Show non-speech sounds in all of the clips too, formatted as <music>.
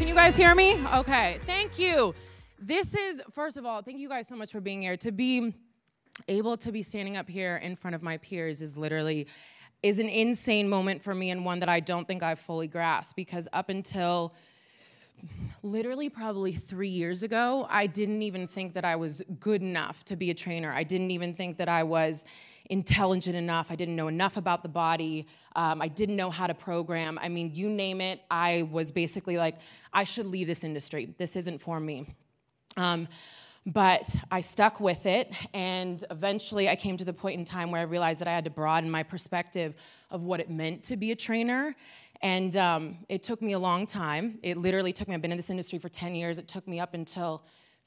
Can you guys hear me? Okay, thank you. This is, first of all, thank you guys so much for being here. To be able to be standing up here in front of my peers is literally is an insane moment for me and one that I don't think I've fully grasped because up until literally probably three years ago, I didn't even think that I was good enough to be a trainer. I didn't even think that I was intelligent enough. I didn't know enough about the body. Um, I didn't know how to program. I mean, you name it, I was basically like, I should leave this industry. This isn't for me. Um, but I stuck with it, and eventually I came to the point in time where I realized that I had to broaden my perspective of what it meant to be a trainer. And um, it took me a long time. It literally took me, I've been in this industry for 10 years. It took me up until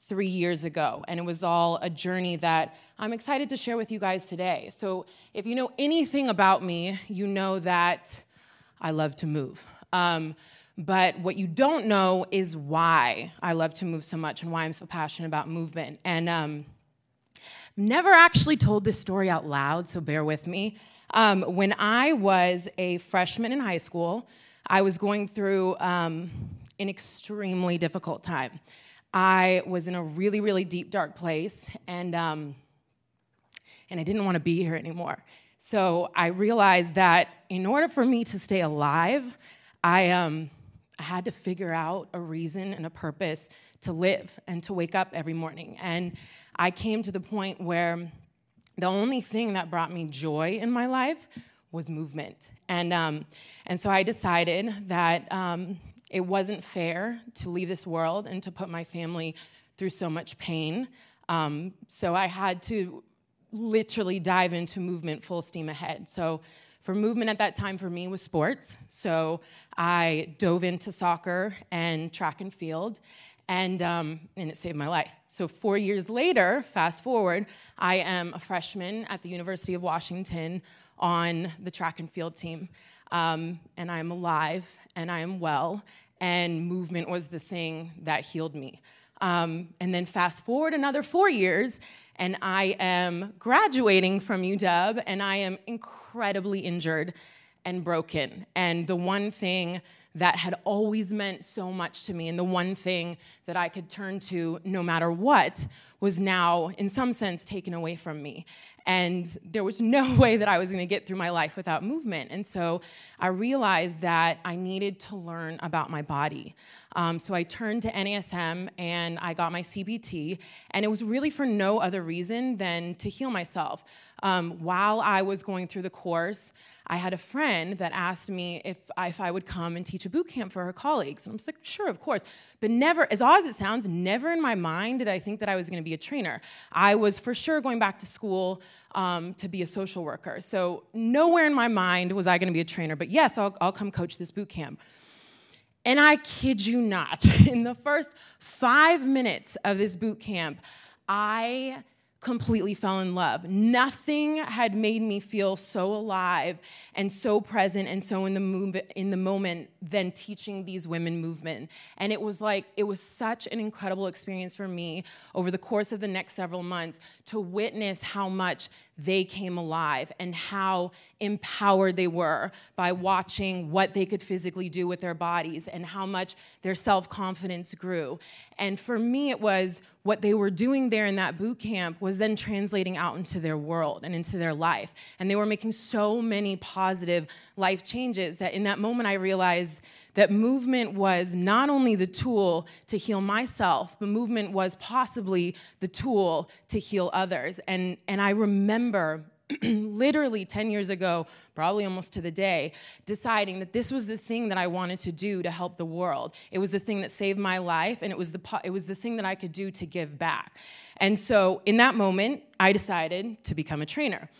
three years ago. And it was all a journey that I'm excited to share with you guys today. So if you know anything about me, you know that I love to move. Um, but what you don't know is why I love to move so much and why I'm so passionate about movement. And um, never actually told this story out loud, so bear with me. Um, when I was a freshman in high school, I was going through um, an extremely difficult time. I was in a really, really deep, dark place, and um, and I didn't want to be here anymore. So I realized that in order for me to stay alive, I um, I had to figure out a reason and a purpose to live and to wake up every morning. And I came to the point where the only thing that brought me joy in my life was movement. And, um, and so I decided that um, it wasn't fair to leave this world and to put my family through so much pain. Um, so I had to literally dive into movement full steam ahead. So for movement at that time for me was sports. So I dove into soccer and track and field, and, um, and it saved my life. So four years later, fast forward, I am a freshman at the University of Washington on the track and field team. Um, and I'm alive and I am well, and movement was the thing that healed me. Um, and then fast forward another four years, and I am graduating from UW, and I am incredibly injured and broken. And the one thing that had always meant so much to me, and the one thing that I could turn to no matter what, was now, in some sense, taken away from me. And there was no <laughs> way that I was gonna get through my life without movement. And so I realized that I needed to learn about my body. Um, so I turned to NASM and I got my CPT. and it was really for no other reason than to heal myself. Um, while I was going through the course, I had a friend that asked me if I, if I would come and teach a boot camp for her colleagues. And I was like, sure, of course. But never, as odd as it sounds, never in my mind did I think that I was going to be a trainer. I was for sure going back to school um, to be a social worker. So nowhere in my mind was I going to be a trainer. But yes, I'll, I'll come coach this boot camp. And I kid you not, <laughs> in the first five minutes of this boot camp, I completely fell in love. Nothing had made me feel so alive and so present and so in the move, in the moment than teaching these women movement. And it was like it was such an incredible experience for me over the course of the next several months to witness how much they came alive and how empowered they were by watching what they could physically do with their bodies and how much their self-confidence grew. And for me it was what they were doing there in that boot camp was then translating out into their world and into their life. And they were making so many positive life changes that in that moment I realized that movement was not only the tool to heal myself, but movement was possibly the tool to heal others. And, and I remember <clears throat> literally 10 years ago, probably almost to the day, deciding that this was the thing that I wanted to do to help the world. It was the thing that saved my life, and it was the, it was the thing that I could do to give back. And so in that moment, I decided to become a trainer.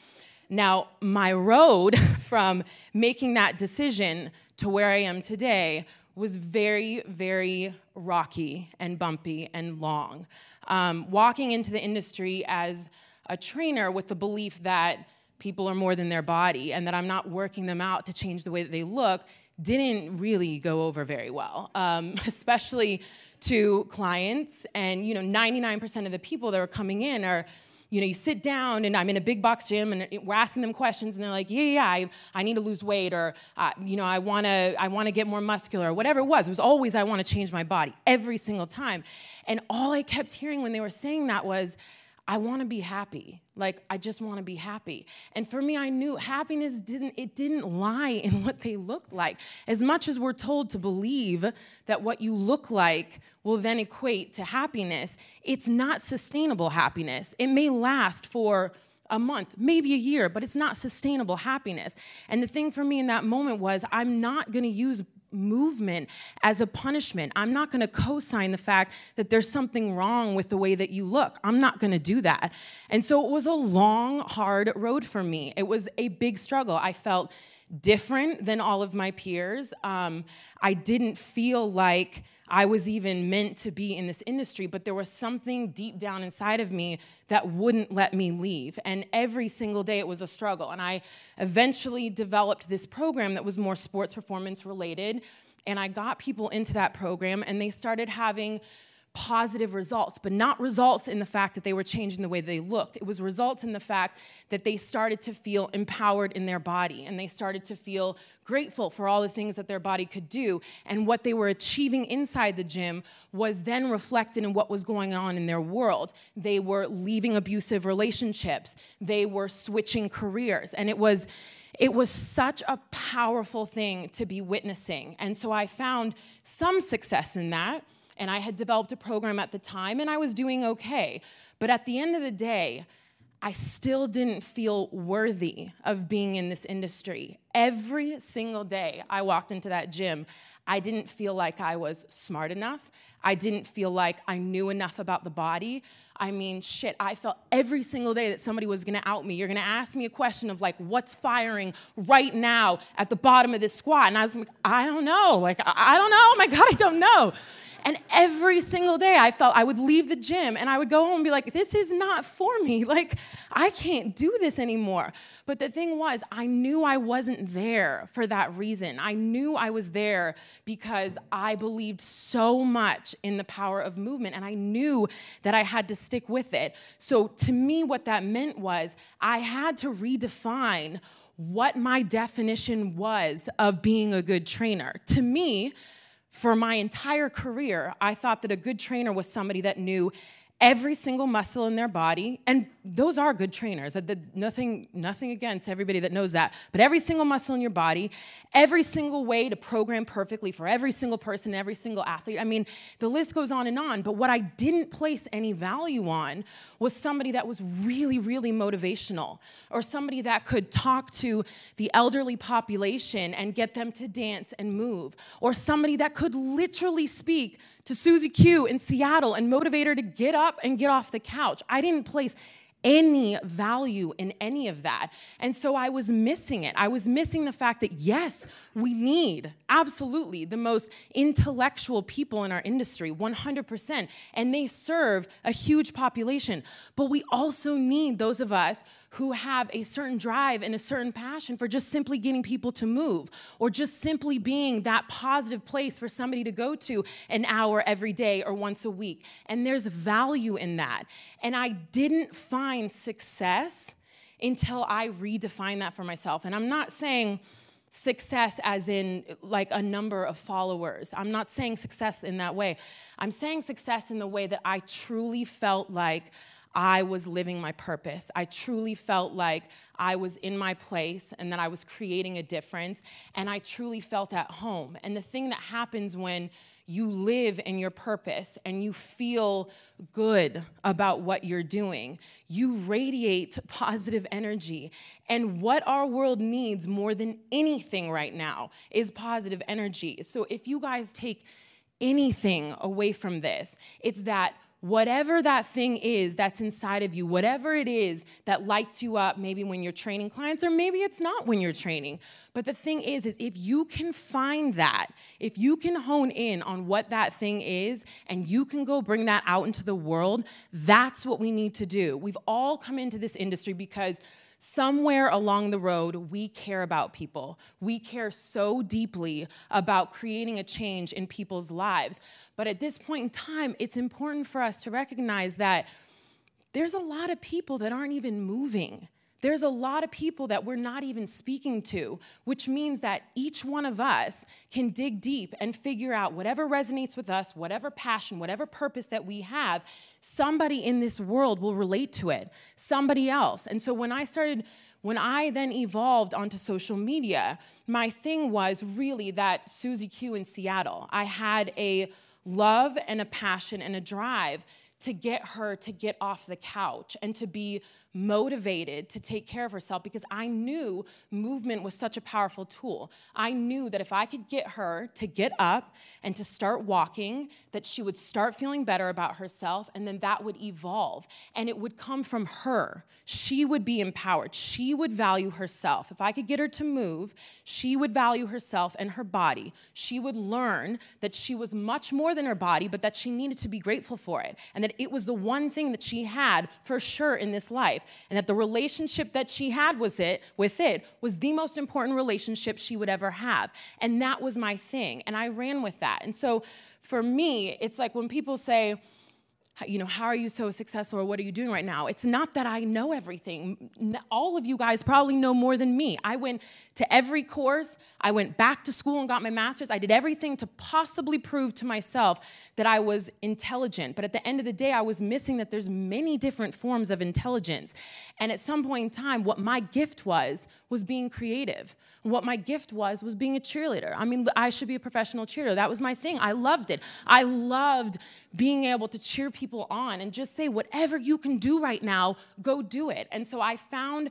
Now, my road <laughs> from making that decision to where I am today was very, very rocky and bumpy and long. Um, walking into the industry as a trainer with the belief that people are more than their body and that I'm not working them out to change the way that they look didn't really go over very well, um, <laughs> especially to clients. And you know, 99% of the people that are coming in are you know, you sit down and I'm in a big box gym and we're asking them questions and they're like, yeah, yeah, I, I need to lose weight or, uh, you know, I want to I wanna get more muscular or whatever it was. It was always, I want to change my body every single time. And all I kept hearing when they were saying that was, I want to be happy. Like I just want to be happy. And for me I knew happiness didn't it didn't lie in what they looked like. As much as we're told to believe that what you look like will then equate to happiness, it's not sustainable happiness. It may last for a month, maybe a year, but it's not sustainable happiness. And the thing for me in that moment was I'm not going to use movement as a punishment. I'm not going to co sign the fact that there's something wrong with the way that you look. I'm not going to do that. And so it was a long, hard road for me. It was a big struggle. I felt different than all of my peers. Um, I didn't feel like I was even meant to be in this industry, but there was something deep down inside of me that wouldn't let me leave. And every single day it was a struggle. And I eventually developed this program that was more sports performance related. And I got people into that program, and they started having positive results, but not results in the fact that they were changing the way they looked. It was results in the fact that they started to feel empowered in their body and they started to feel grateful for all the things that their body could do. And what they were achieving inside the gym was then reflected in what was going on in their world. They were leaving abusive relationships, they were switching careers, and it was. It was such a powerful thing to be witnessing. And so I found some success in that and I had developed a program at the time and I was doing okay. But at the end of the day, I still didn't feel worthy of being in this industry. Every single day I walked into that gym, I didn't feel like I was smart enough. I didn't feel like I knew enough about the body. I mean, shit, I felt every single day that somebody was gonna out me. You're gonna ask me a question of like, what's firing right now at the bottom of this squat? And I was like, I don't know. Like, I don't know. Oh my God, I don't know. And every single day I felt I would leave the gym and I would go home and be like, this is not for me. <laughs> Like, I can't do this anymore. But the thing was, I knew I wasn't there for that reason. I knew I was there because I believed so much in the power of movement and I knew that I had to stick with it. So to me, what that meant was I had to redefine what my definition was of being a good trainer. To me, for my entire career, I thought that a good trainer was somebody that knew every single muscle in their body and those are good trainers. Nothing nothing against everybody that knows that but every single muscle in your body every single way to program perfectly for every single person every single athlete. I mean the list goes on and on but what i didn't place any value on was somebody that was really really motivational or somebody that could talk to the elderly population and get them to dance and move or somebody that could literally speak to Susie Q in Seattle and motivate her to get up and get off the couch. I didn't place any value in any of that. And so I was missing it. I was missing the fact that, yes, we need absolutely the most intellectual people in our industry, 100%, and they serve a huge population. But we also need those of us who have a certain drive and a certain passion for just simply getting people to move or just simply being that positive place for somebody to go to an hour every day or once a week. And there's value in that. And I didn't find success until I redefined that for myself. And I'm not saying, success as in like a number of followers. I'm not saying success in that way. I'm saying success in the way that I truly felt like I was living my purpose. I truly felt like I was in my place and that I was creating a difference. And I truly felt at home. And the thing that happens when you live in your purpose and you feel good about what you're doing, you radiate <laughs> positive energy. And what our world needs more than anything right now is positive energy. So if you guys take anything away from this, it's that whatever that thing is that's inside of you, whatever it is that lights you up, maybe when you're training clients, or maybe it's not when you're training. But the thing is, is if you can find that, if you can hone in on what that thing is, and you can go bring that out into the world, that's what we need to do. We've all come into this industry because somewhere along the road, we care about people. We care so deeply about creating a change in people's lives. But at this point in time, it's important for us to recognize that there's a lot of people that aren't even moving. There's a lot of people that we're not even speaking to, which means that each one of us can dig deep and figure out whatever resonates with us, whatever passion, whatever purpose that we have, somebody in this world will relate to it, somebody else. And so when I started, when I then evolved onto social media, my thing was really that Susie Q in Seattle. I had a love and a passion and a drive to get her to get off the couch and to be motivated to take care of herself because I knew movement was such a powerful tool. I knew that if I could get her to get up and to start walking, that she would start feeling better about herself and then that would evolve and it would come from her. She would be empowered. She would value herself. If I could get her to move, she would value herself and her body. She would learn that she was much more than her body, but that she needed to be grateful for it and that it was the one thing that she had for sure in this life and that the relationship that she had was it with it was the most important relationship she would ever have. And that was my thing and i ran with that. And so for me it's like when people say you know, how are you so successful or what are you doing right now? It's not that I know everything. All of you guys probably know more than me. I went to every course, I went back to school and got my master's. I did everything to possibly prove to myself that I was intelligent. But at the end of the day, I was missing that there's many different forms of intelligence. And at some point in time, what my gift was was being creative. What my gift was was being a cheerleader. I mean, I should be a professional cheerleader. That was my thing. I loved it. I loved being able to cheer people on and just say, whatever you can do right now, go do it. And so I found,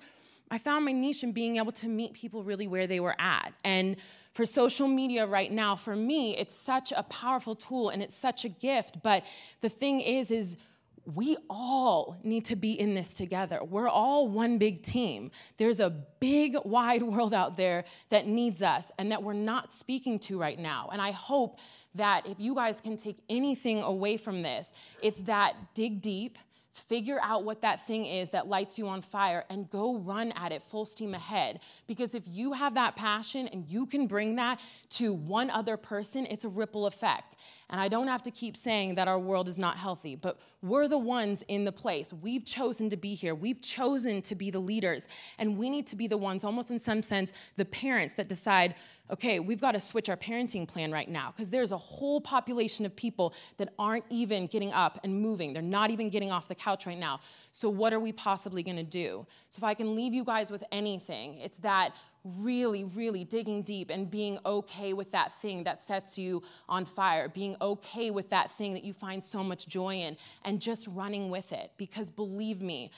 I found my niche in being able to meet people really where they were at. And for social media right now, for me, it's such a powerful tool and it's such a gift. But the thing is, is we all need to be in this together. We're all one big team. There's a big, wide world out there that needs us and that we're not speaking to right now. And I hope that if you guys can take anything away from this, it's that dig deep Figure out what that thing is that lights you on fire and go run at it full steam ahead. Because if you have that passion and you can bring that to one other person, it's a ripple effect. And I don't have to keep saying that our world is not healthy, but we're the ones in the place. We've chosen to be here. We've chosen to be the leaders. And we need to be the ones, almost in some sense, the parents that decide okay, we've got to switch our parenting plan right now because there's a whole population of people that aren't even getting up and moving. They're not even getting off the couch right now. So, what are we possibly going to do? So, if I can leave you guys with anything, it's that really, really digging deep and being okay with that thing that sets you on fire, being okay with that thing that you find so much joy in, and just running with it. Because believe me,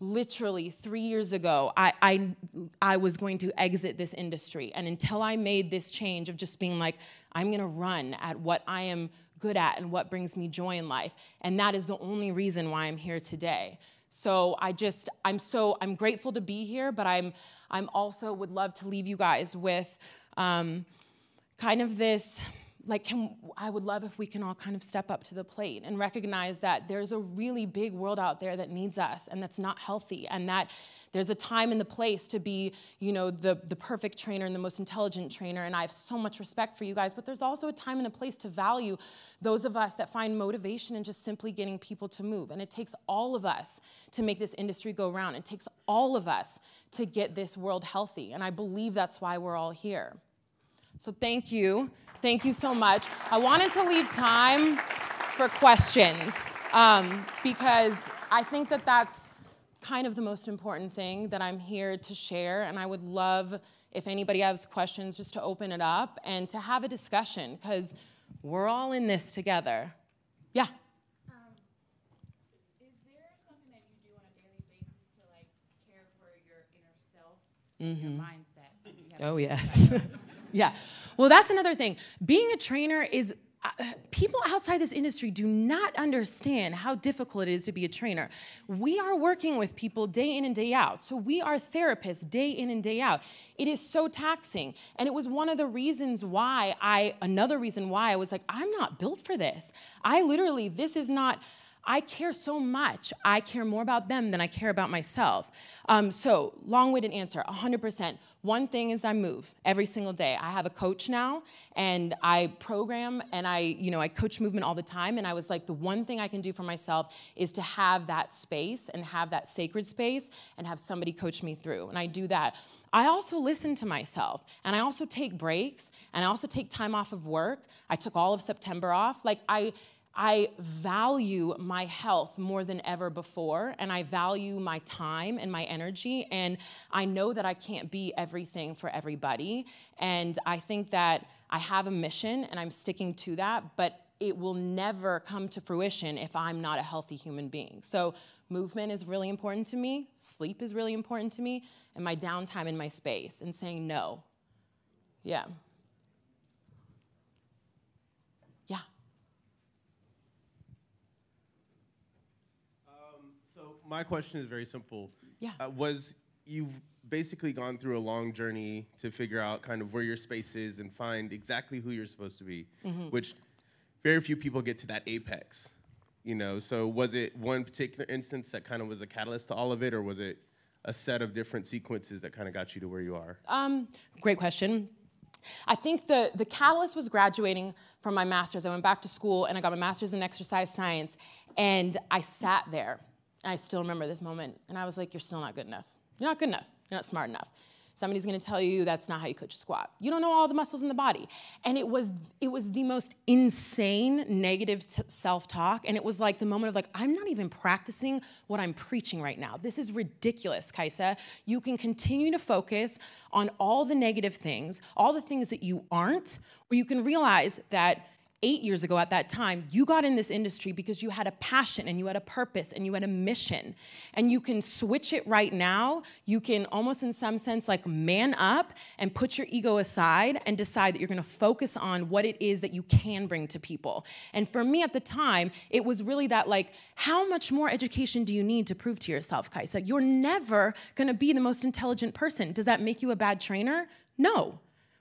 literally three years ago, I, I, I was going to exit this industry. And until I made this change of just being like, I'm going to run at what I am good at and what brings me joy in life. And that is the only reason why I'm here today. So I just, I'm so, I'm grateful to be here, but I'm, I'm also would love to leave you guys with um, kind of this like can, i would love if we can all kind of step up to the plate and recognize that there's a really big world out there that needs us and that's not healthy and that there's a time and the place to be you know the, the perfect trainer and the most intelligent trainer. And i have so much respect for you guys but there's also a time and a place to value those of us that find motivation in just simply getting people to move. And it takes all of us to make this industry go round. It takes all of us to get this world healthy. And i believe that's why we're all here so thank you Thank you so much. I wanted to leave time for questions um, because I think that that's kind of the most important thing that I'm here to share. And I would love if anybody has questions just to open it up and to have a discussion because we're all in this together. Yeah. Um, Mm-hmm. Mindset, that you have to do that. oh, yes. <laughs> Yeah. Well, that's another thing. Being a trainer is uh, people outside this industry do not understand how difficult it is to be a trainer. We are working with people day in and day out. So we are therapists day in and day out. It is so taxing. And it was one of the reasons why I, another reason why I was like, I'm not built for this. I literally, this is not, I care so much. I care more about them than I care about myself. Um, so, long winded answer 100%. One thing is I move every single day. I have a coach now and I program and I, you know, I coach movement all the time. And I was like, the one thing I can do for myself is to have that space and have that sacred space and have somebody coach me through. And I do that. I also listen to myself and I also take breaks and I also take time off of work. I took all of September off. Like, I, I value my health more than ever before, and I value my time and my energy. And I know that I can't be everything for everybody. And I think that I have a mission and I'm sticking to that, but it will never come to fruition if I'm not a healthy human being. So, movement is really important to me, sleep is really important to me, and my downtime in my space and saying no. Yeah. My question is very simple. Yeah. Uh, was you've basically gone through a long journey to figure out kind of where your space is and find exactly who you're supposed to be, mm-hmm. which very few people get to that apex. You know, so was it one particular instance that kind of was a catalyst to all of it, or was it a set of different sequences that kind of got you to where you are? Um, great question. I think the, the catalyst was graduating from my master's. I went back to school and I got my master's in exercise science, and I sat there I still remember this moment, and I was like, You're still not good enough. You're not good enough. You're not smart enough. Somebody's gonna tell you that's not how you coach a squat. You don't know all the muscles in the body. And it was, it was the most insane negative self talk. And it was like the moment of, like, I'm not even practicing what I'm preaching right now. This is ridiculous, Kaisa. You can continue to focus on all the negative things, all the things that you aren't, or you can realize that eight years ago at that time, you got in this industry because you had a passion and you had a purpose and you had a mission. And you can switch it right now. You can almost, in some sense, like man up and put your ego aside and decide that you're gonna focus on what it is that you can bring to people. And for me at the time, it was really that like, how much more education do you need to prove to yourself, Kaisa? You're never gonna be the most intelligent person. Does that make you a bad trainer? No.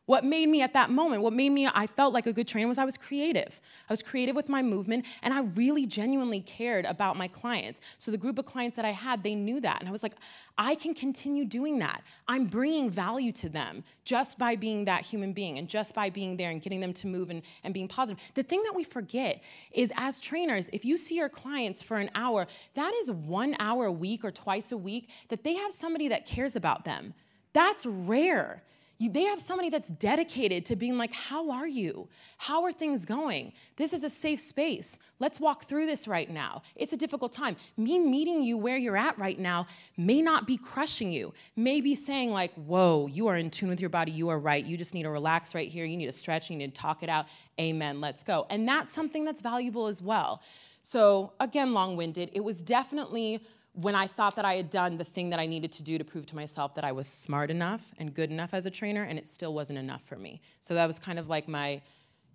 What made me at that moment, what made me, I felt like a good trainer was I was creative. I was creative with my movement and I really genuinely cared about my clients. So the group of clients that I had, they knew that. And I was like, I can continue doing that. I'm bringing value to them just by being that human being and just by being there and getting them to move and, and being positive. The thing that we forget is as trainers, if you see your clients for an hour, that is one hour a week or twice a week that they have somebody that cares about them. That's rare. You, they have somebody that's dedicated to being like, How are you? How are things going? This is a safe space. Let's walk through this right now. It's a difficult time. Me meeting you where you're at right now may not be crushing you, may be saying, like, Whoa, you are in tune with your body. You are right. You just need to relax right here. You need to stretch. You need to talk it out. Amen. Let's go. And that's something that's valuable as well. So, again, long winded. It was definitely when I thought that I had done the thing that I needed to do to prove to myself that I was smart enough and good enough as a trainer, and it still wasn't enough for me. So that was kind of like my,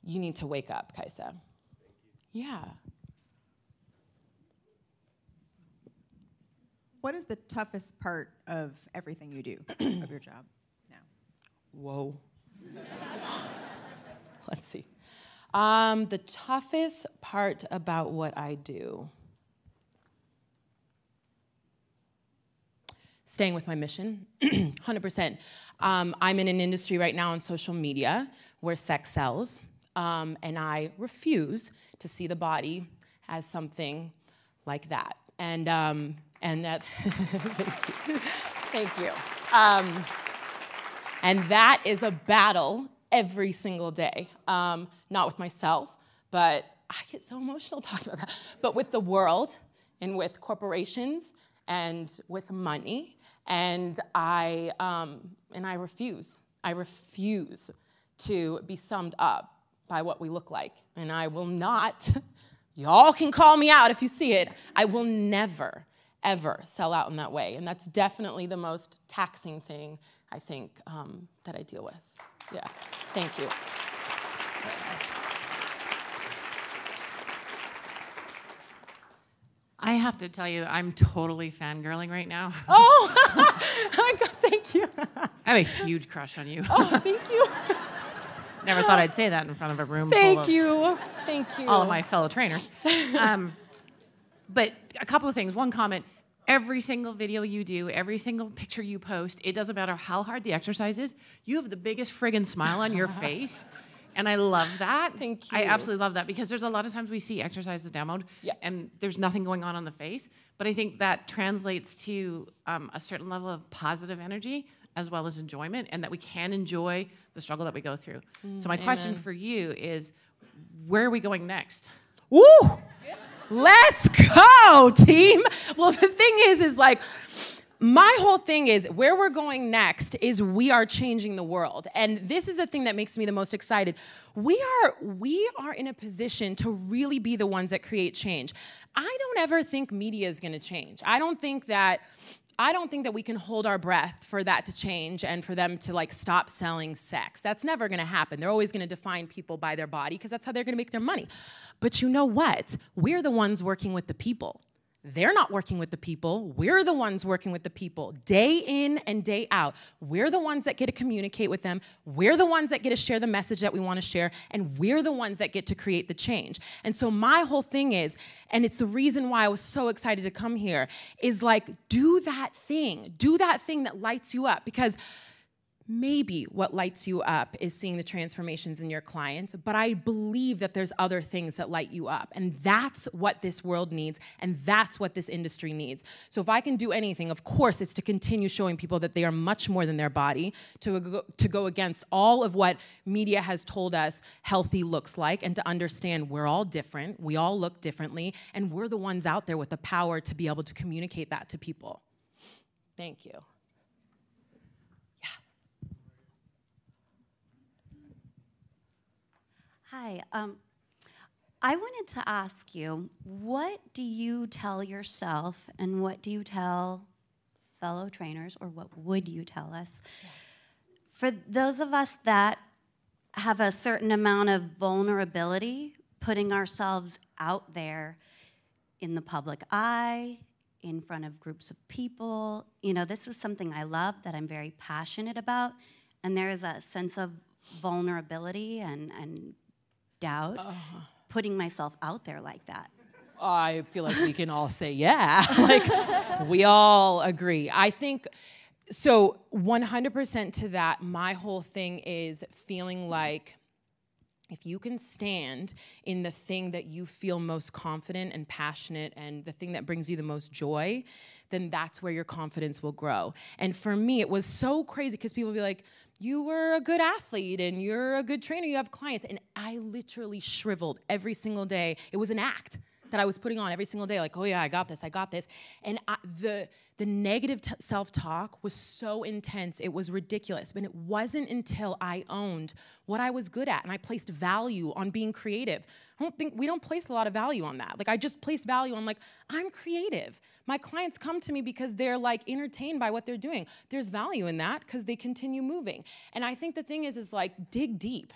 you need to wake up, Kaisa. Yeah. What is the toughest part of everything you do of your job now? Whoa. <laughs> Let's see. Um, the toughest part about what I do. Staying with my mission, <clears throat> 100%. Um, I'm in an industry right now on social media where sex sells, um, and I refuse to see the body as something like that. And, um, and that, thank <laughs> you. Thank you. Um, and that is a battle every single day. Um, not with myself, but I get so emotional <laughs> talking about that, but with the world and with corporations and with money and I, um, and I refuse. I refuse to be summed up by what we look like. And I will not, <laughs> y'all can call me out if you see it, I will never, ever sell out in that way. And that's definitely the most taxing thing I think um, that I deal with. Yeah, thank you. I have to tell you, I'm totally fangirling right now. <laughs> Oh, <laughs> my God, thank you. I have a huge crush on you. Oh, thank you. <laughs> Never thought I'd say that in front of a room. Thank you. Thank you. All of my fellow trainers. Um, But a couple of things. One comment. Every single video you do, every single picture you post, it doesn't matter how hard the exercise is, you have the biggest friggin' smile on your face. And I love that. Thank you. I absolutely love that because there's a lot of times we see exercises demoed Yeah. and there's nothing going on on the face. But I think that translates to um, a certain level of positive energy as well as enjoyment, and that we can enjoy the struggle that we go through. so, my question for you is where are we going next? Woo! Let's go, team. Well, the thing is, is like, my whole thing is where we're going next is we are changing the world. And this is the thing that makes me the most excited. We are we are in a position to really be the ones that create change. I don't ever think media is going to change. I don't think that I don't think that we can hold our breath for that to change and for them to like stop selling sex. That's never going to happen. They're always going to define people by their body because that's how they're going to make their money. But you know what? We're the ones working with the people. They're not working with the people. We're the ones working with the people day in and day out. We're the ones that get to communicate with them. We're the ones that get to share the message that we want to share. And we're the ones that get to create the change. And so, my whole thing is, and it's the reason why I was so excited to come here, is like, do that thing. Do that thing that lights you up. Because maybe what lights you up is seeing the transformations in your clients, but I believe that there's other things that light you up. And that's what this world needs, and that's what this industry needs. So if I can do anything, of course, it's to continue showing people that they are much more than their body, to go, to go against all of what media has told us healthy looks like, and to understand we're all different, we all look differently, and we're the ones out there with the power to be able to communicate that to people. Thank you. Hi. Um, I wanted to ask you, what do you tell yourself and what do you tell fellow trainers, or what would you tell us? For those of us that have a certain amount of vulnerability, putting ourselves out there in the public eye, in front of groups of people, you know, this is something I love that I'm very passionate about. And there is a sense of vulnerability and, and doubt uh-huh. putting myself out there like that. I feel like we can all say yeah. <laughs> like we all agree. I think so 100% to that my whole thing is feeling like if you can stand in the thing that you feel most confident and passionate and the thing that brings you the most joy, then that's where your confidence will grow. And for me, it was so crazy because people be like, you were a good athlete and you're a good trainer, you have clients. And I literally shriveled every single day. It was an act that I was putting on every single day, like, oh yeah, I got this, I got this. And I, the the negative t- self-talk was so intense, it was ridiculous. But it wasn't until I owned what I was good at and I placed value on being creative. I don't think we don't place a lot of value on that. Like I just placed value on like I'm creative. My clients come to me because they're like entertained by what they're doing. There's value in that because they continue moving. And I think the thing is is like dig deep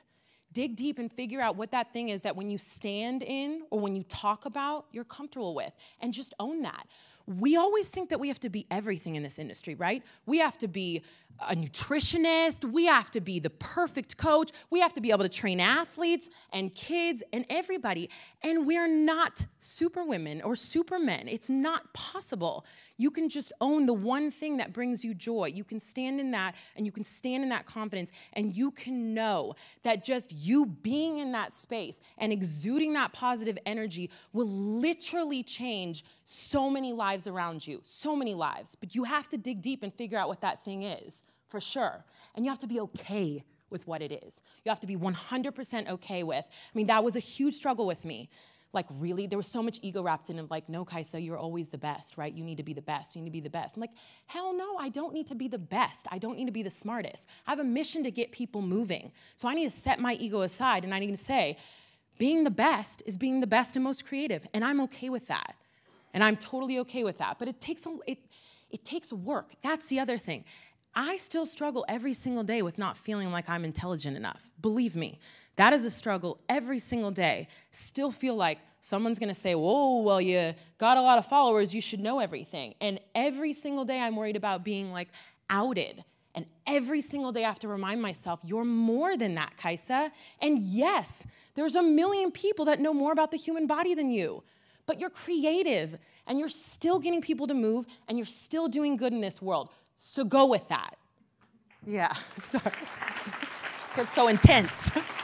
dig deep and figure out what that thing is that when you stand in or when you talk about, you're comfortable with, and just own that. We always think that we have to be everything in this industry, right? We have to be a nutritionist, we have to be the perfect coach, we have to be able to train athletes and kids and everybody. And we're not superwomen or supermen. It's not possible. You can just own the one thing that brings you joy. You can stand in that and you can stand in that confidence and you can know that just you being in that space and exuding that positive energy will literally change so many lives around you, so many lives. But you have to dig deep and figure out what that thing is, for sure. And you have to be okay with what it is. You have to be 100% okay with. I mean, that was a huge struggle with me like really there was so much ego wrapped in it like no kaisa you're always the best right? You need to be the best. You need to be the best. I'm like hell no i don't need to be the best. I don't need to be the smartest. I have a mission to get people moving. So i need to set my ego aside and i need to say being the best is being the best and most creative and i'm okay with that. And i'm totally okay with that. But it takes a it, it takes work. That's the other thing. I still struggle every single day with not feeling like I'm intelligent enough. Believe me, that is a struggle every single day. Still feel like someone's gonna say, Whoa, well, you got a lot of followers, you should know everything. And every single day I'm worried about being like outed. And every single day I have to remind myself, You're more than that, Kaisa. And yes, there's a million people that know more about the human body than you. but you're creative and you're still getting people to move and you're still doing good in this world. So go with that. Yeah, <laughs> sorry. Gets so intense. <laughs>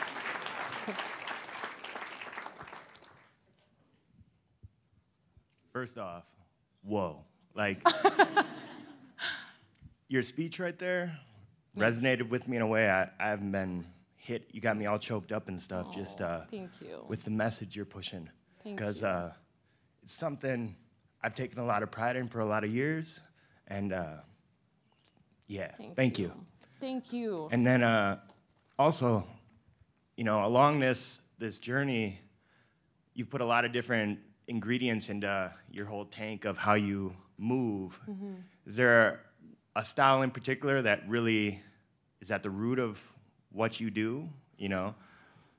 First off, whoa. Like, <laughs> your speech right there resonated with me in a way I, I haven't been hit. You got me all choked up and stuff just uh, thank you. with the message you're pushing. Thank Because you. uh, it's something I've taken a lot of pride in for a lot of years. And uh, yeah, thank, you. Thank you. And then uh, also, you know, along this this journey, you've put a lot of different ingredients into your whole tank of how you move. Is there a style in particular that really is at the root of what you do? You know,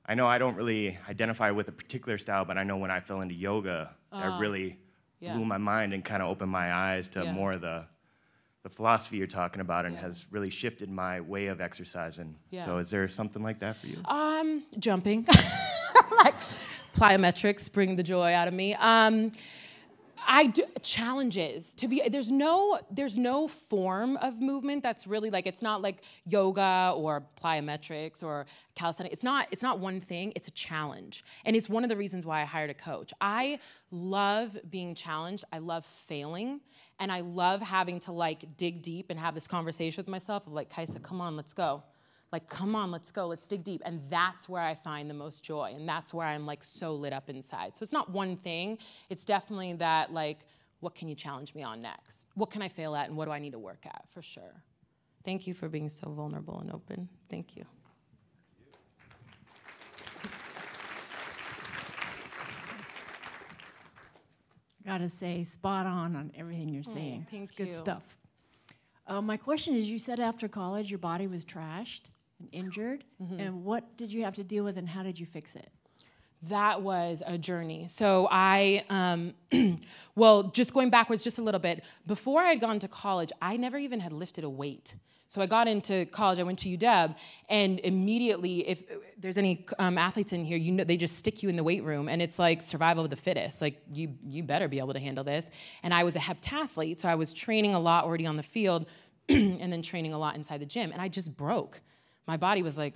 I know I don't really identify with a particular style, but I know when I fell into yoga, that really yeah. blew my mind and kind of opened my eyes to Yeah. more of the the philosophy you're talking about and Yeah. has really shifted my way of exercising. So is there something like that for you? Um, jumping. <laughs> like plyometrics bring the joy out of me. Um, I do challenges to be there's no there's no form of movement that's really like it's not like yoga or plyometrics or calisthenics. It's not it's not one thing, it's a challenge. And it's one of the reasons why I hired a coach. I love being challenged. I love failing and I love having to like dig deep and have this conversation with myself of like Kaisa, come on, let's go like come on let's go let's dig deep. And that's where i find the most joy and that's where i'm like so lit up inside. So it's not one thing. It's definitely that like what can you challenge me on next? What can i fail at and what do i need to work at for sure? Thank you for being so vulnerable and open. Thank you. Gotta say, spot on on everything you're saying. thank it's good you. stuff. Uh, my question is, you said after college your body was trashed and injured, Mm-hmm. and what did you have to deal with, and how did you fix it? That was a journey. So I, um, <clears throat> well, just going backwards just a little bit, before I had gone to college, I never even had lifted a weight. So I got into college, I went to UW, and immediately, if there's any um, athletes in here, you know, they just stick you in the weight room, and it's like survival of the fittest. Like, you, you better be able to handle this. And I was a heptathlete, so I was training a lot already on the field, <clears throat> and then training a lot inside the gym, and I just broke my body was like,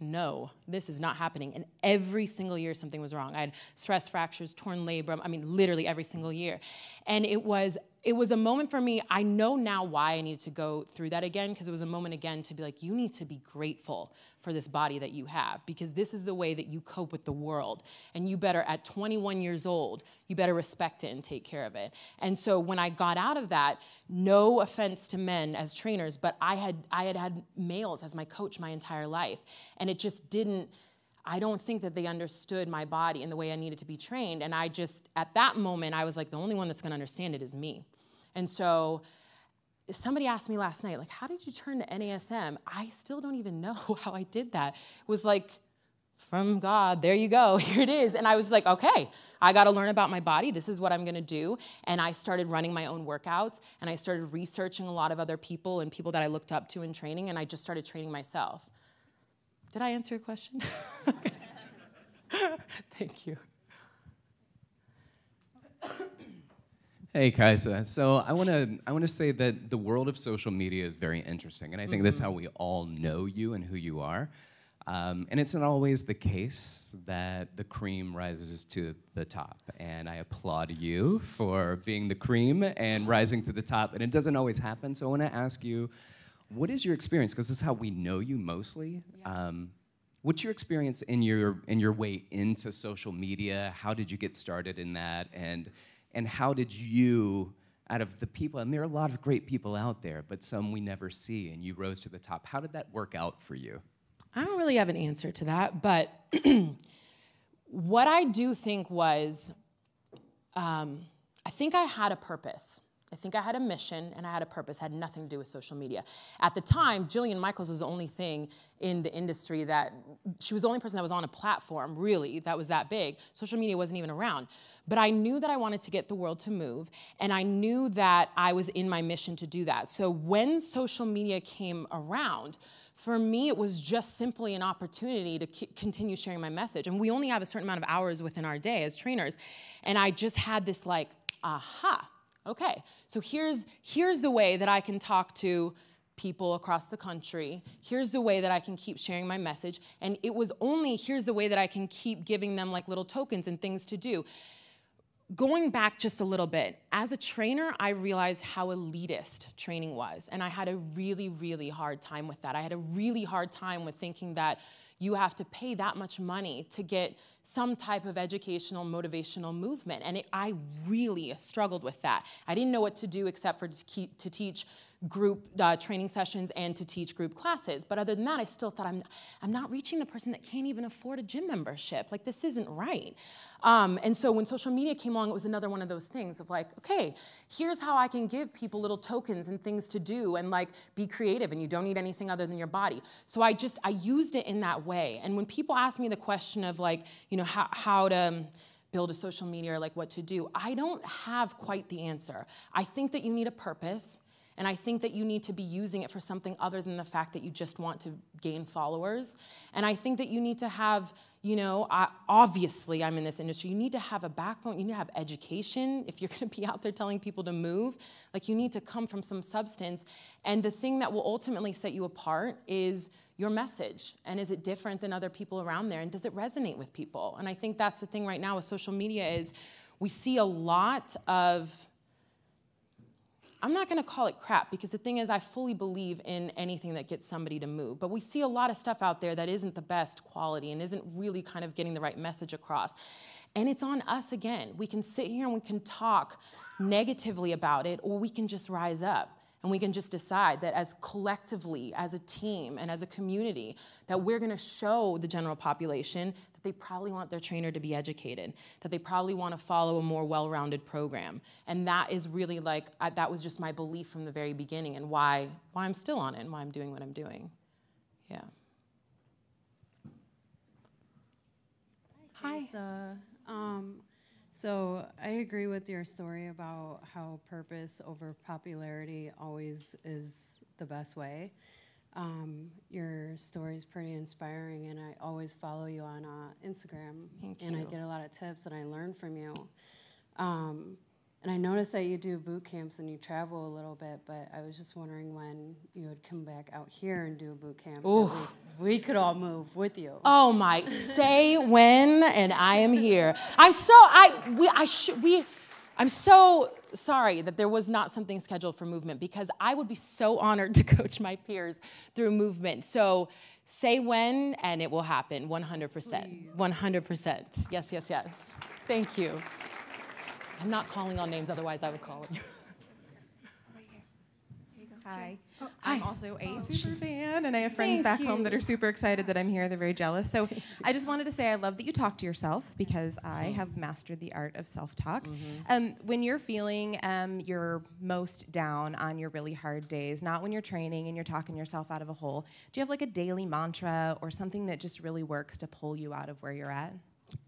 no, this is not happening. And every single year something was wrong. I had stress fractures, torn labrum, I mean, literally every single year. And it was it was a moment for me. I know now why I needed to go through that again, because it was a moment again to be like, you need to be grateful for this body that you have, because this is the way that you cope with the world. And you better, at 21 years old, you better respect it and take care of it. And so when I got out of that, no offense to men as trainers, but I had I had had males as my coach my entire life, and it just didn't. I don't think that they understood my body and the way I needed to be trained. And I just, at that moment, I was like, the only one that's gonna understand it is me. And so somebody asked me last night, like, how did you turn to NASM? I still don't even know <laughs> how I did that. It was like, from God, there you go, <laughs> here it is. And I was like, okay, I gotta learn about my body. This is what I'm gonna do. And I started running my own workouts and I started researching a lot of other people and people that I looked up to in training, and I just started training myself. Did I answer your question? <laughs> Thank you. Hey, Kaisa. So I want to I want to say that the world of social media is very interesting, and I think that's how we all know you and who you are. Um, and it's not always the case that the cream rises to the top. And I applaud you for being the cream and rising to the top. And it doesn't always happen. So I want to ask you, what is your experience? Because this is how we know you mostly. Um, what's your experience in your in your way into social media? How did you get started in that? And and how did you out of the people and there are a lot of great people out there but some we never see and you rose to the top how did that work out for you I don't really have an answer to that, but <clears throat> what I do think was, um, I think I had a purpose. I think I had a mission and I had a purpose, had nothing to do with social media. At the time, Jillian Michaels was the only thing in the industry that, she was the only person that was on a platform, really, that was that big. Social media wasn't even around. But I knew that I wanted to get the world to move, and I knew that I was in my mission to do that. So when social media came around, for me, it was just simply an opportunity to continue sharing my message. And we only have a certain amount of hours within our day as trainers. And I just had this like, aha, okay. So here's here's the way that I can talk to people across the country. Here's the way that I can keep sharing my message. And it was only here's the way that I can keep giving them like little tokens and things to do going back just a little bit, as a trainer, I realized how elitist training was. And I had a really, really hard time with that. I had a really hard time with thinking that you have to pay that much money to get some type of educational, motivational movement. And it, I really struggled with that. I didn't know what to do except for to, keep, to teach group uh, training sessions and to teach group classes. But other than that, I still thought I'm, I'm not reaching the person that can't even afford a gym membership. Like, this isn't right. Um, and so when social media came along, it was another one of those things of like, okay, here's how I can give people little tokens and things to do and like be creative and you don't need anything other than your body. So I just, I used it in that way. And when people ask me the question of like, you know, how, how to, build a social media or like what to do. I don't have quite the answer. I think that you need a purpose. And I think that you need to be using it for something other than the fact that you just want to gain followers. And I think that you need to have, you know, obviously I'm in this industry, you need to have a backbone, you need to have education. If you're <laughs> gonna be out there telling people to move, like you need to come from some substance. And the thing that will ultimately set you apart is your message. And is it different than other people around there? And does it resonate with people? And I think that's the thing right now with social media is we see a lot of I'm not gonna call it crap because the thing is, I fully believe in anything that gets somebody to move. But we see a lot of stuff out there that isn't the best quality and isn't really kind of getting the right message across. And it's on us again. We can sit here and we can talk negatively about it, or we can just rise up and we can just decide that as collectively, as a team, and as a community, that we're gonna show the general population that they probably want their trainer to be educated, that they probably want to follow a more well rounded program. And that is really like, I, that was just my belief from the very beginning and why, why I'm still on it and why I'm doing what I'm doing. Yeah. Hi. Hi. Um, so I agree with your story about how purpose over popularity always is the best way. Um, your story is pretty inspiring, and I always follow you on uh, Instagram. Thank and you. I get a lot of tips, and I learn from you. Um, and I noticed that you do boot camps and you travel a little bit, but I was just wondering when you would come back out here and do a boot camp. We, we, could all move with you. Oh my! Say when, and I am here. I'm so I we I should we. I'm so sorry that there was not something scheduled for movement because I would be so honored <laughs> to coach my peers through movement. So say when and it will happen 100%. 100%. Yes, yes, yes. Thank you. I'm not calling on names, otherwise I would call on you. <laughs> Hi. Oh, I'm also a super fan, and I have friends Thank back you. home that are super excited that I'm here. They're very jealous. So I just wanted to say I love that you talk to yourself because I Mm. have mastered the art of self-talk. Mm-hmm. Um, when you're feeling um, your most down on your really hard days, not when you're training and you're talking yourself out of a hole, do you have like a daily mantra or something that just really works to pull you out of where you're at?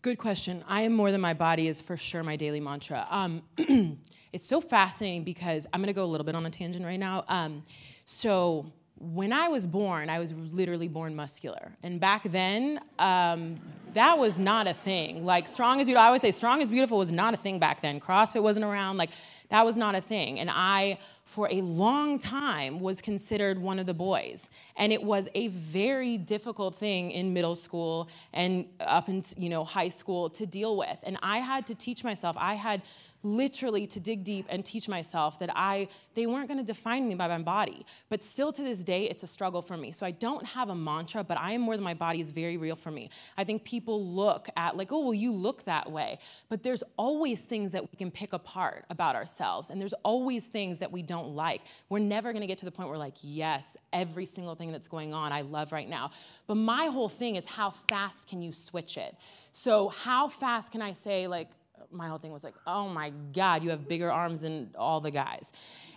Good question. I am more than my body is for sure my daily mantra. Um, <clears throat> it's so fascinating because I'm gonna go a little bit on a tangent right now. Um, so when I was born, I was literally born muscular, and back then, um, that was not a thing. Like strong as beautiful, I always say strong as beautiful was not a thing back then. CrossFit wasn't around. Like that was not a thing, and I for a long time was considered one of the boys and it was a very difficult thing in middle school and up into you know high school to deal with and i had to teach myself i had literally to dig deep and teach myself that I they weren't going to define me by my body. But still to this day it's a struggle for me. So I don't have a mantra, but I am more than my body is very real for me. I think people look at like, "Oh, well you look that way." But there's always things that we can pick apart about ourselves and there's always things that we don't like. We're never going to get to the point where like, "Yes, every single thing that's going on I love right now." But my whole thing is how fast can you switch it? So how fast can I say like my whole thing was like, oh my God, you have bigger arms than all the guys.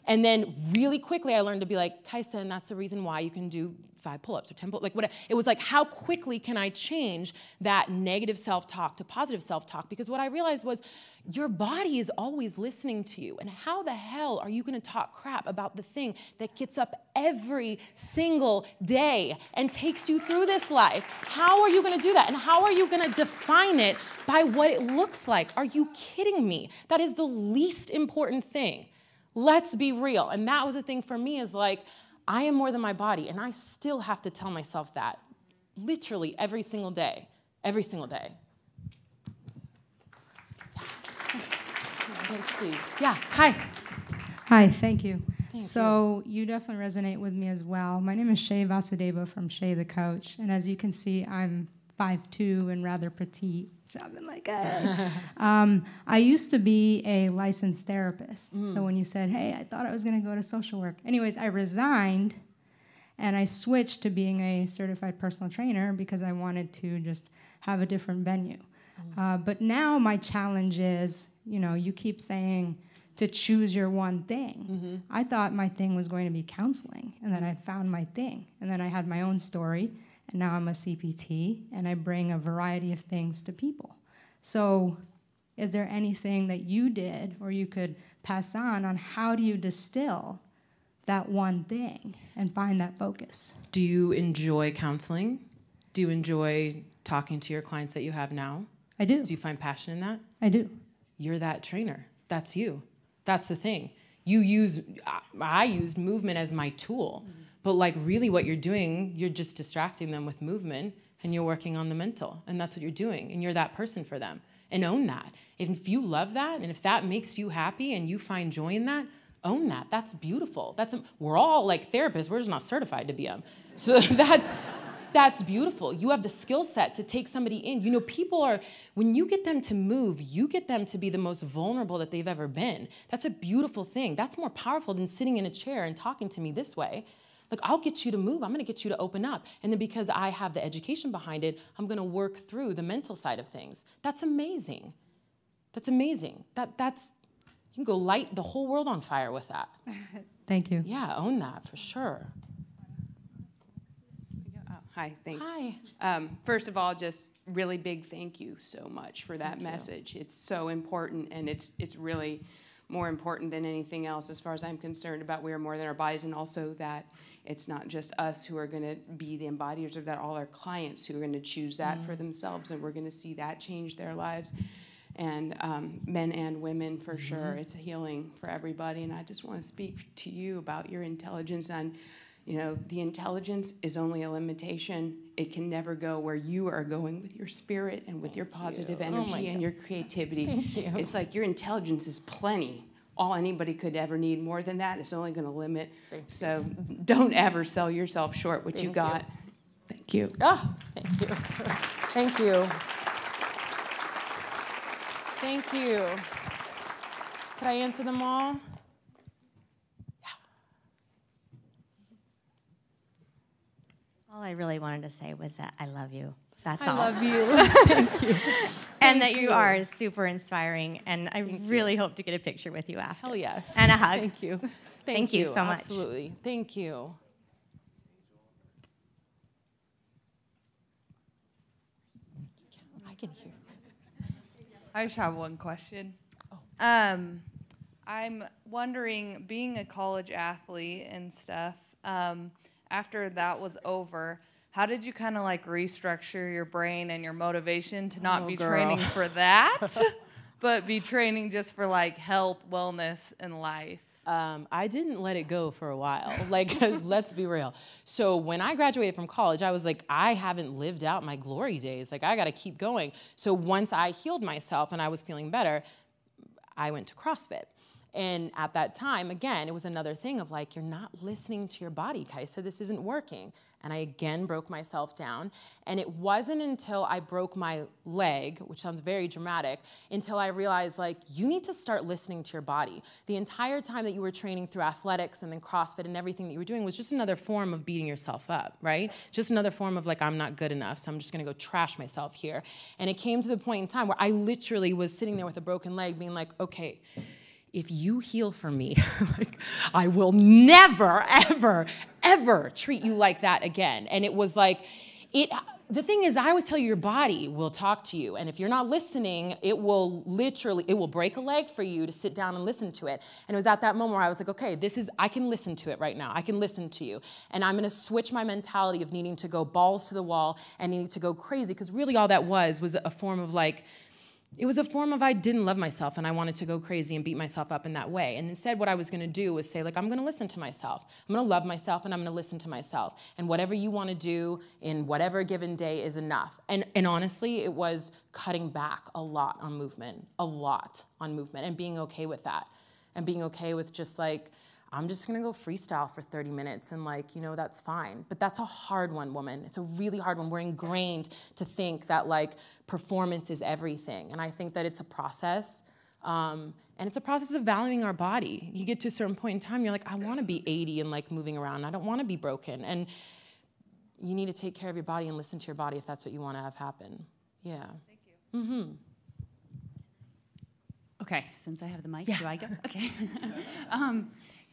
And then really quickly, I learned to be like, Kaisa, and that's the reason why you can do five pull-ups or 10 pull like what it was like how quickly can I change that negative self-talk to positive self-talk? Because what I realized was your body is always listening to you. And how the hell are you going to talk crap about the thing that gets up every single day and takes you through this life? How are you going to do that? And how are you going to define it by what it looks like? Are you kidding me? That is the least important thing. Let's be real. And that was a thing for me is like I am more than my body, and I still have to tell myself that literally every single day. Every single day. Let's see. Yeah, hi. Hi, thank you. Thank so you. you. definitely resonate with me as well. My name is Shay Vasudeva from Shay the Coach, and as you can see, I'm 5'2 and rather petite. I've like, hey. um, I used to be a licensed therapist. Mm. So when you said, hey, I thought I was going to go to social work. Anyways, I resigned and I switched to being a certified personal trainer because I wanted to just have a different venue. Mm. Uh, but now my challenge is, you know, you keep saying to choose your one thing. Mm-hmm. I thought my thing was going to be counseling, and then I found my thing, and then I had my own story, and now I'm a CPT, and I bring a variety of things to people. So, is there anything that you did or you could pass on on how do you distill that one thing and find that focus? Do you enjoy counseling? Do you enjoy talking to your clients that you have now? I do. Do you find passion in that? I do. You're that trainer. That's you. That's the thing. You use, I used movement as my tool. Mm-hmm but like really what you're doing, you're just distracting them with movement and you're working on the mental. And that's what you're doing. And you're that person for them. And own that. If you love that and if that makes you happy and you find joy in that, own that. That's beautiful. That's we're all like therapists. We're just not certified to be them. So <laughs> that's that's beautiful. You have the skill set to take somebody in. You know, people are, when you get them to move, you get them to be the most vulnerable that they've ever been. That's a beautiful thing. That's more powerful than sitting in a chair and talking to me this way. Like, I'll get you to move. I'm going to get you to open up. And then because I have the education behind it, I'm going to work through the mental side of things. That's amazing. That's amazing. That, that's, you can go light the whole world on fire with that. <laughs> Thank you. Yeah, own that for sure. Oh, hi, thanks. Hi. Um, first of all, just really big thank you so much for that thank message. You. It's so important, and it's it's really more important than anything else, as far as I'm concerned. About we are more than our bodies, and also that it's not just us who are going to be the embodiers of that, all our clients who are going to choose that mm. for themselves, and we're going to see that change their lives. And um, men and women, for mm-hmm. sure. It's a healing for everybody. And I just want to speak to you about your intelligence and you know the intelligence is only a limitation it can never go where you are going with your spirit and with Thank your positive you. Oh energy oh and your creativity <laughs> Thank you. it's like your intelligence is plenty all anybody could ever need. More than that, it's only going to limit. Thank so you. don't ever sell yourself short what thank you got. You. Thank you. Oh, thank you. thank you. Thank you. Did I answer them all? Yeah. All I really wanted to say was that I love you. That's I all. I love you. <laughs> Thank you. <laughs> and Thank that you, you, are super inspiring. And I Thank really you. hope to get a picture with you after. Hell yes. And a hug. Thank you. Thank, Thank you. you so much. Absolutely. Thank you. I can hear. I just have one question. Oh. Um, I'm wondering, being a college athlete and stuff, um, after that was over, how did you kind of like restructure your brain and your motivation to not oh, be girl. training for <laughs> that, but be training just for like health, wellness, and life? Um, I didn't let it go for a while. <laughs> Like, <laughs> let's be real. So when I graduated from college, I was like, I haven't lived out my glory days. Like, I got to keep going. So once I healed myself and I was feeling better, I went to CrossFit. And at that time, again, it was another thing of like, you're not listening to your body, Kaisa. This isn't working and I again broke myself down. And it wasn't until I broke my leg, which sounds very dramatic, until I realized like you need to start listening to your body. The entire time that you were training through athletics and then CrossFit and everything that you were doing was just another form of beating yourself up, right? Just another form of like I'm not good enough, so I'm just gonna go trash myself here. And it came to the point in time where I literally was sitting there with a broken leg, being like, okay if you heal for me, <laughs> like, I will never, ever, ever treat you like that again. And it was like, it the thing is i always tell you your body will talk to you. And if you're not listening it will literally it will break a leg for you to sit down and listen to it. And it was at that moment where i was like okay this is i can listen to it right now. I can listen to you. And i'm going to switch my mentality of needing to go balls to the wall and needing to go crazy. Because really all that was was a form of like it was a form of I didn't love myself and I wanted to go crazy and beat myself up in that way. And instead, what I was gonna do was say, like, I'm gonna listen to myself. I'm gonna love myself and I'm gonna listen to myself. And whatever you wanna do in whatever given day is enough. And, and honestly, it was cutting back a lot on movement, a lot on movement, and being okay with that. And being okay with just like, I'm just gonna go freestyle for 30 minutes and like, you know, that's fine. But that's a hard one, woman. It's a really hard one. We're ingrained to think that like performance is everything. And I think that it's a process. Um, and it's a process of valuing our body. You get to a certain point in time, you're like, I wanna be 80 and like moving around. I don't wanna be broken. And you need to take care of your body and listen to your body if that's what you wanna have happen. Yeah. Thank you. Mm-hmm. Okay, since I have the mic, Yeah. do I go? <laughs> Okay. <laughs> um,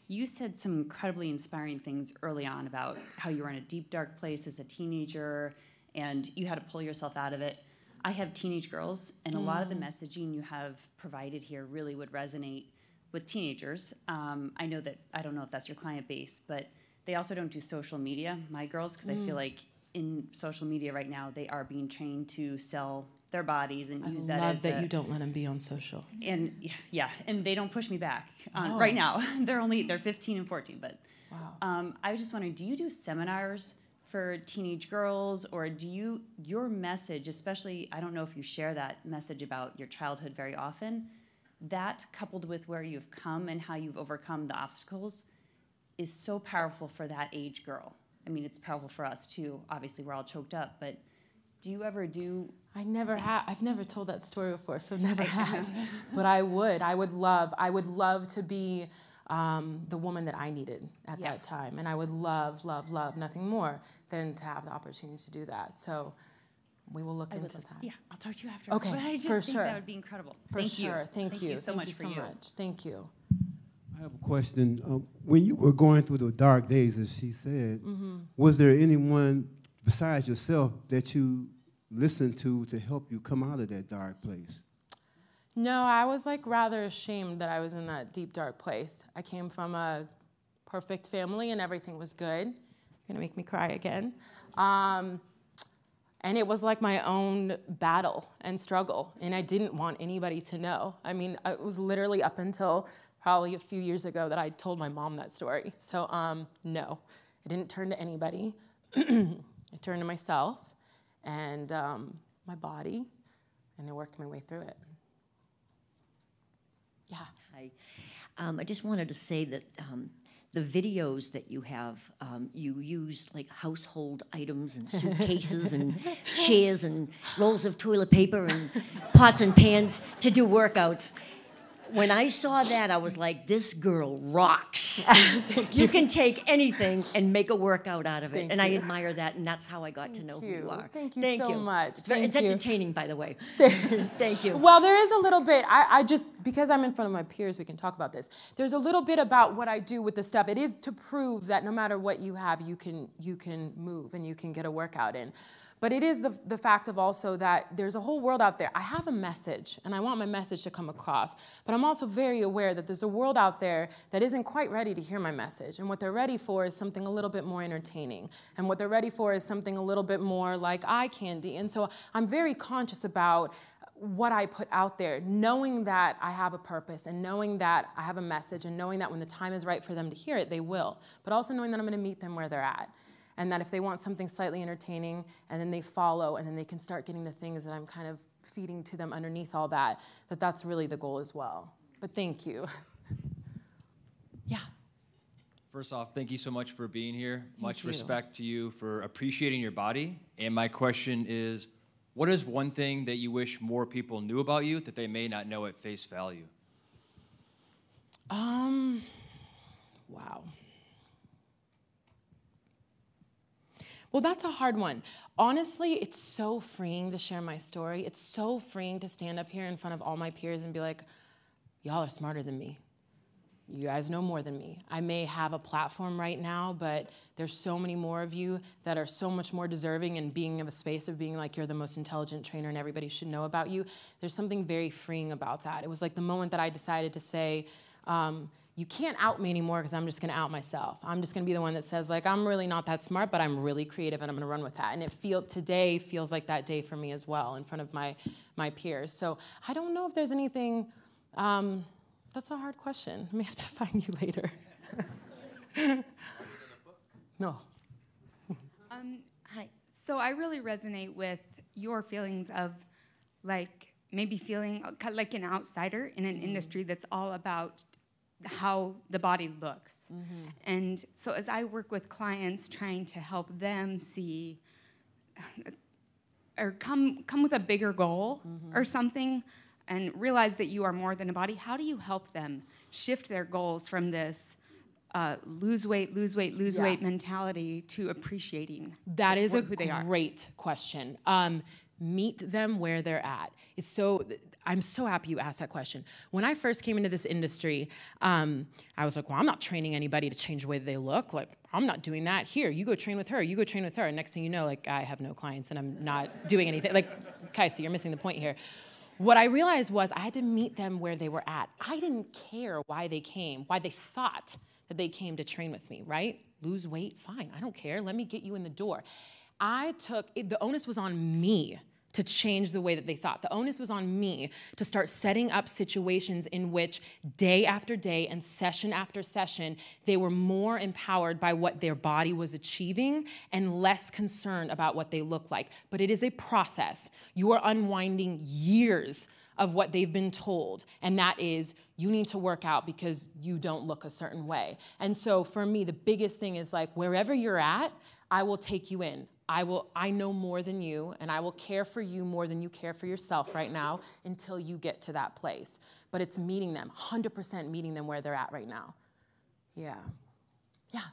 you said some incredibly inspiring things early on about how you were in a deep, dark place as a teenager and you had to pull yourself out of it. I have teenage girls, and a lot of the Mm. messaging you have provided here really would resonate with teenagers. Um, I know that, I don't know if that's your client base, but they also don't do social media, my girls, because I feel Mm. like in social media right now, they are being trained to sell their bodies and I use that love as that a- you don't let them be on social. and yeah, yeah, and they don't push me back Oh. right now. <laughs> they're only they're 15 and 14, but Wow. um, I was just wondering, do you do seminars for teenage girls, or do you your message, especially I don't know if you share that message about your childhood very often, that coupled with where you've come and how you've overcome the obstacles, is so powerful for that age girl. I mean, it's powerful for us too. Obviously, we're all choked up, but do you ever do? I never have. I've never told that story before, so never have. <laughs> but I would. I would love. I would love to be um, the woman that I needed at Yeah. that time, and I would love, love, love nothing more than to have the opportunity to do that. So we will look I into love- that. Yeah, I'll talk to you after. Okay, But I just for think sure. that would be incredible. For Thank you. sure. Thank, you. so Thank much you for so you. much. Thank you. I have a question. Um, when you were going through the dark days, as she said, Mhm. was there anyone besides yourself that you listened to to help you come out of that dark place? No, I was like rather ashamed that I was in that deep dark place. I came from a perfect family and everything was good. You're gonna make me cry again. Um, and it was like my own battle and struggle, and I didn't want anybody to know. I mean, it was literally up until probably a few years ago that I told my mom that story. So, um, no, I didn't turn to anybody. <clears throat> I turned to myself and um, my body, and I worked my way through it. Yeah. Hi. Um, I just wanted to say that um, the videos that you have, um, you use like household items and suitcases and <laughs> chairs and rolls of toilet paper and pots and pans to do workouts. When I saw that, I was like, this girl rocks. <laughs> <laughs> you can take anything and make a workout out of it. Thank and I admire that, and that's how I got to know who you. you are. Thank you Thank so much. It's, very, it's you. entertaining, by the way. <laughs> Thank you. Well, there is a little bit. I, I just because I'm in front of my peers, we can talk about this. There's a little bit about what I do with the stuff. It is to prove that no matter what you have, you can you can move and you can get a workout in. But it is the, the fact of also that there's a whole world out there. I have a message and I want my message to come across. But I'm also very aware that there's a world out there that isn't quite ready to hear my message. And what they're ready for is something a little bit more entertaining. And what they're ready for is something a little bit more like eye candy. And so I'm very conscious about what I put out there, knowing that I have a purpose and knowing that I have a message and knowing that when the time is right for them to hear it, they will. But also knowing that I'm going to meet them where they're at. And that if they want something slightly entertaining and then they follow and then they can start getting the things that I'm kind of feeding to them underneath all that, that that's really the goal as well. But thank you. <laughs> yeah. First off, thank you so much for being here. much you. respect to you for appreciating your body. And my question is what is one thing that you wish more people knew about you that they may not know at face value? Um, wow. Well, that's a hard one. Honestly, it's so freeing to share my story. It's so freeing to stand up here in front of all my peers and be like, y'all are smarter than me. You guys know more than me. I may have a platform right now, but there's so many more of you that are so much more deserving and being of a space of being like you're the most intelligent trainer and everybody should know about you. There's something very freeing about that. It was like the moment that I decided to say, um, you can't out me anymore because I'm just gonna out myself. I'm just gonna be the one that says like I'm really not that smart, but I'm really creative and I'm gonna run with that. And it feel today feels like that day for me as well in front of my my peers. So I don't know if there's anything. Um, that's a hard question. I may have to <laughs> find you later. no. Um, hi. So I really resonate with your feelings of like maybe feeling uh, like an outsider in an industry that's all about how the body looks. Mm-hmm. And so as I work with clients trying to help them see or come come with a bigger goal Mhm. or something and realize that you are more than a body, how do you help them shift their goals from this uh, lose weight, lose weight, lose Yeah. weight mentality to appreciating That is a who they are? great question. Um, meet them where they're at. It's so. I'm so happy you asked that question. When I first came into this industry, um, I was like, "Well, I'm not training anybody to change the way they look. Like, I'm not doing that. Here, you go train with her. You go train with her." And next thing you know, like, I have no clients and I'm not doing anything. Like, okay, you're missing the point here. What I realized was I had to meet them where they were at. I didn't care why they came, why they thought that they came to train with me, right? Lose weight, fine. I don't care. Let me get you in the door. I took it, the onus was on me to change the way that they thought. The onus was on me to start setting up situations in which day after day and session after session, they were more empowered by what their body was achieving and less concerned about what they look like. But it is a process. You are unwinding years of what they've been told, and that is you need to work out because you don't look a certain way. And so for me, the biggest thing is like wherever you're at, I will take you in. I will I know more than you and I will care for you more than you care for yourself right now until you get to that place. But it's meeting them, 100% meeting them where they're at right now. Yeah. Yeah.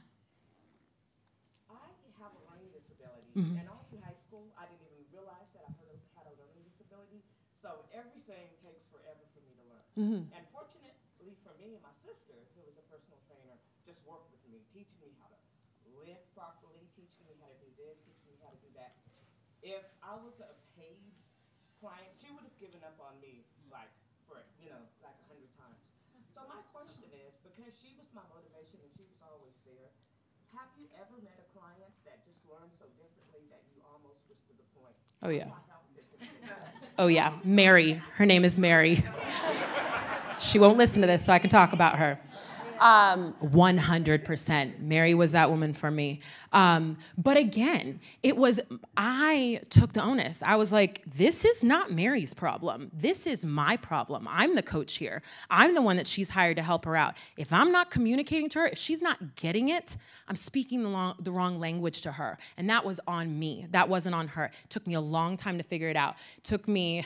I have a learning disability, Mhm. and all through high school, I didn't even realize that I had a, learning disability. So everything takes forever for me to learn. Mhm. And fortunately for me and my sister, who was a personal trainer, just worked with me, teaching me how to lift properly, teaching me how to do this, teaching me how to do that. If I was a paid client, she would have given up on me like for you know like a hundred times. So my question is, because she was my motivation and she was always there, have you ever met a client that just learned so differently that you almost was to the point? Oh, yeah. "How do I help this individual?" Oh yeah, Mary. Her name is Mary. <laughs> she won't listen to this, so I can talk about her. Um, 100%. Mary was that woman for me. Um, but again, it was, I took the onus. I was like, this is not Mary's problem. This is my problem. I'm the coach here. I'm the one that she's hired to help her out. If I'm not communicating to her, if she's not getting it, I'm speaking the, long, the wrong language to her. And that was on me. That wasn't on her. It took me a long time to figure it out. It took me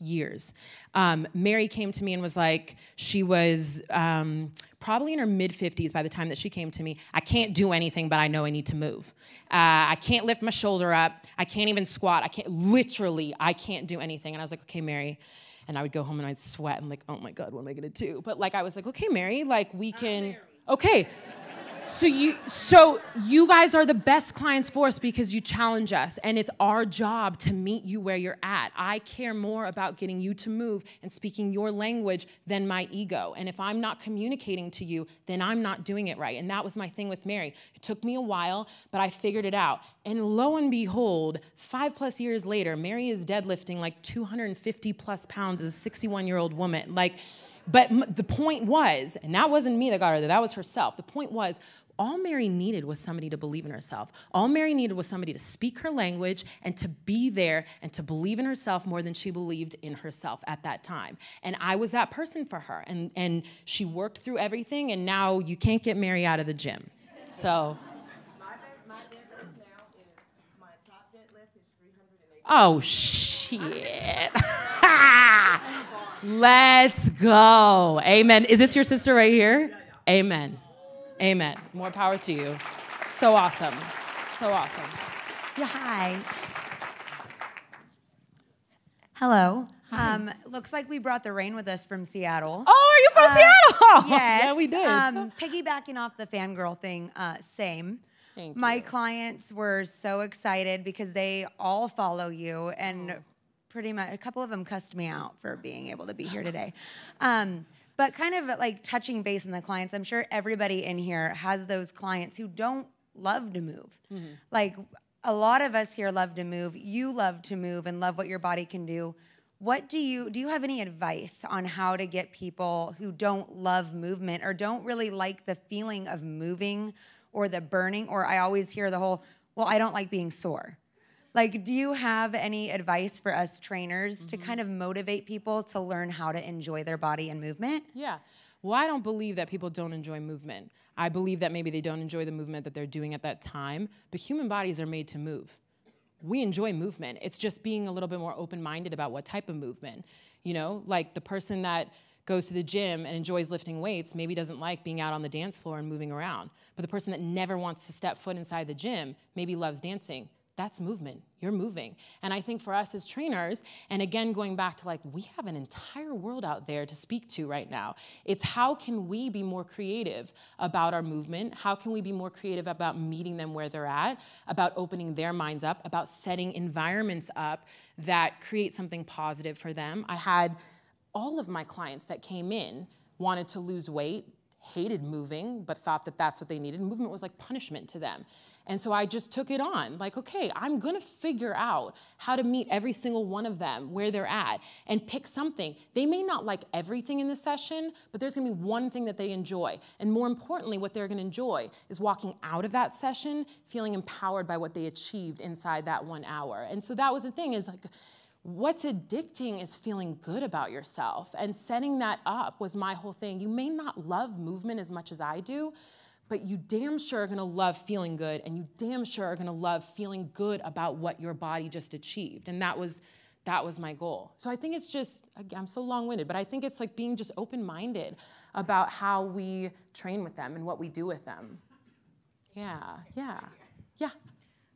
years. Um, Mary came to me and was like, she was um, probably in her mid 50s by the time that she came to me. I can't do anything, but I know I need to move. Uh, I can't lift my shoulder up. I can't even squat. I can't, literally, I can't do anything. And I was like, okay, Mary. And I would go home and I'd sweat and like, oh my God, what am I gonna do? But like, I was like, okay, Mary, like we can, okay. So you so you guys are the best clients for us because you challenge us and it's our job to meet you where you're at. I care more about getting you to move and speaking your language than my ego. And if I'm not communicating to you, then I'm not doing it right. And that was my thing with Mary. It took me a while, but I figured it out. And lo and behold, 5 plus years later, Mary is deadlifting like 250 plus pounds as a 61-year-old woman. Like but m- the point was, and that wasn't me that got her there, that was herself. The point was, all Mary needed was somebody to believe in herself. All Mary needed was somebody to speak her language and to be there and to believe in herself more than she believed in herself at that time. And I was that person for her. And, and she worked through everything, and now you can't get Mary out of the gym. So, My, bed- my <laughs> deadlift now is, my top deadlift is 380. oh shit. <laughs> <laughs> Let's go. Amen. Is this your sister right here? Amen. Amen. More power to you. So awesome. So awesome. Yeah, hi. Hello. Um, looks like we brought the rain with us from Seattle. Oh, are you from Seattle? <laughs> Yes. Yeah, we did. Um, piggybacking off the fangirl thing, uh, same. Thank My clients were so excited because they all follow you, and Oh. Pretty much a couple of them cussed me out for being able to be here today. Um, but kind of like touching base on the clients, I'm sure everybody in here has those clients who don't love to move. Like a lot of us here love to move. You love to move and love what your body can do. What do you do you have any advice on how to get people who don't love movement or don't really like the feeling of moving or the burning or I always hear the whole well I don't like being sore. Like do you have any advice for us trainers to mm-hmm. kind of motivate people to learn how to enjoy their body and movement? Yeah. Well, I don't believe that people don't enjoy movement. I believe that maybe they don't enjoy the movement that they're doing at that time, but human bodies are made to move. We enjoy movement. It's just being a little bit more open minded about what type of movement. You know, like the person that goes to the gym and enjoys lifting weights maybe doesn't like being out on the dance floor and moving around. But the person that never wants to step foot inside the gym maybe loves dancing. That's movement. You're moving. And I think for us as trainers, and again, going back to like, we have an entire world out there to speak to right now. It's how can we be more creative about our movement? How can we be more creative about meeting them where they're at, about opening their minds up, about setting environments up that create something positive for them? I had all of my clients that came in wanted to lose weight, hated moving, but thought that that's what they needed. Movement was like punishment to them. And so I just took it on. Like, okay, I'm gonna figure out how to meet every single one of them where they're at and pick something. They may not like everything in the session, but there's gonna be one thing that they enjoy. And more importantly, what they're gonna enjoy is walking out of that session feeling empowered by what they achieved inside that one hour. And so that was the thing is like, what's addicting is feeling good about yourself. And setting that up was my whole thing. You may not love movement as much as I do, but you damn sure are gonna love feeling good, and you damn sure are gonna love feeling good about what your body just achieved. And that was that was my goal. So I think it's just I'm so long-winded, but I think it's like being just open-minded about how we train with them and what we do with them. Yeah, yeah, yeah.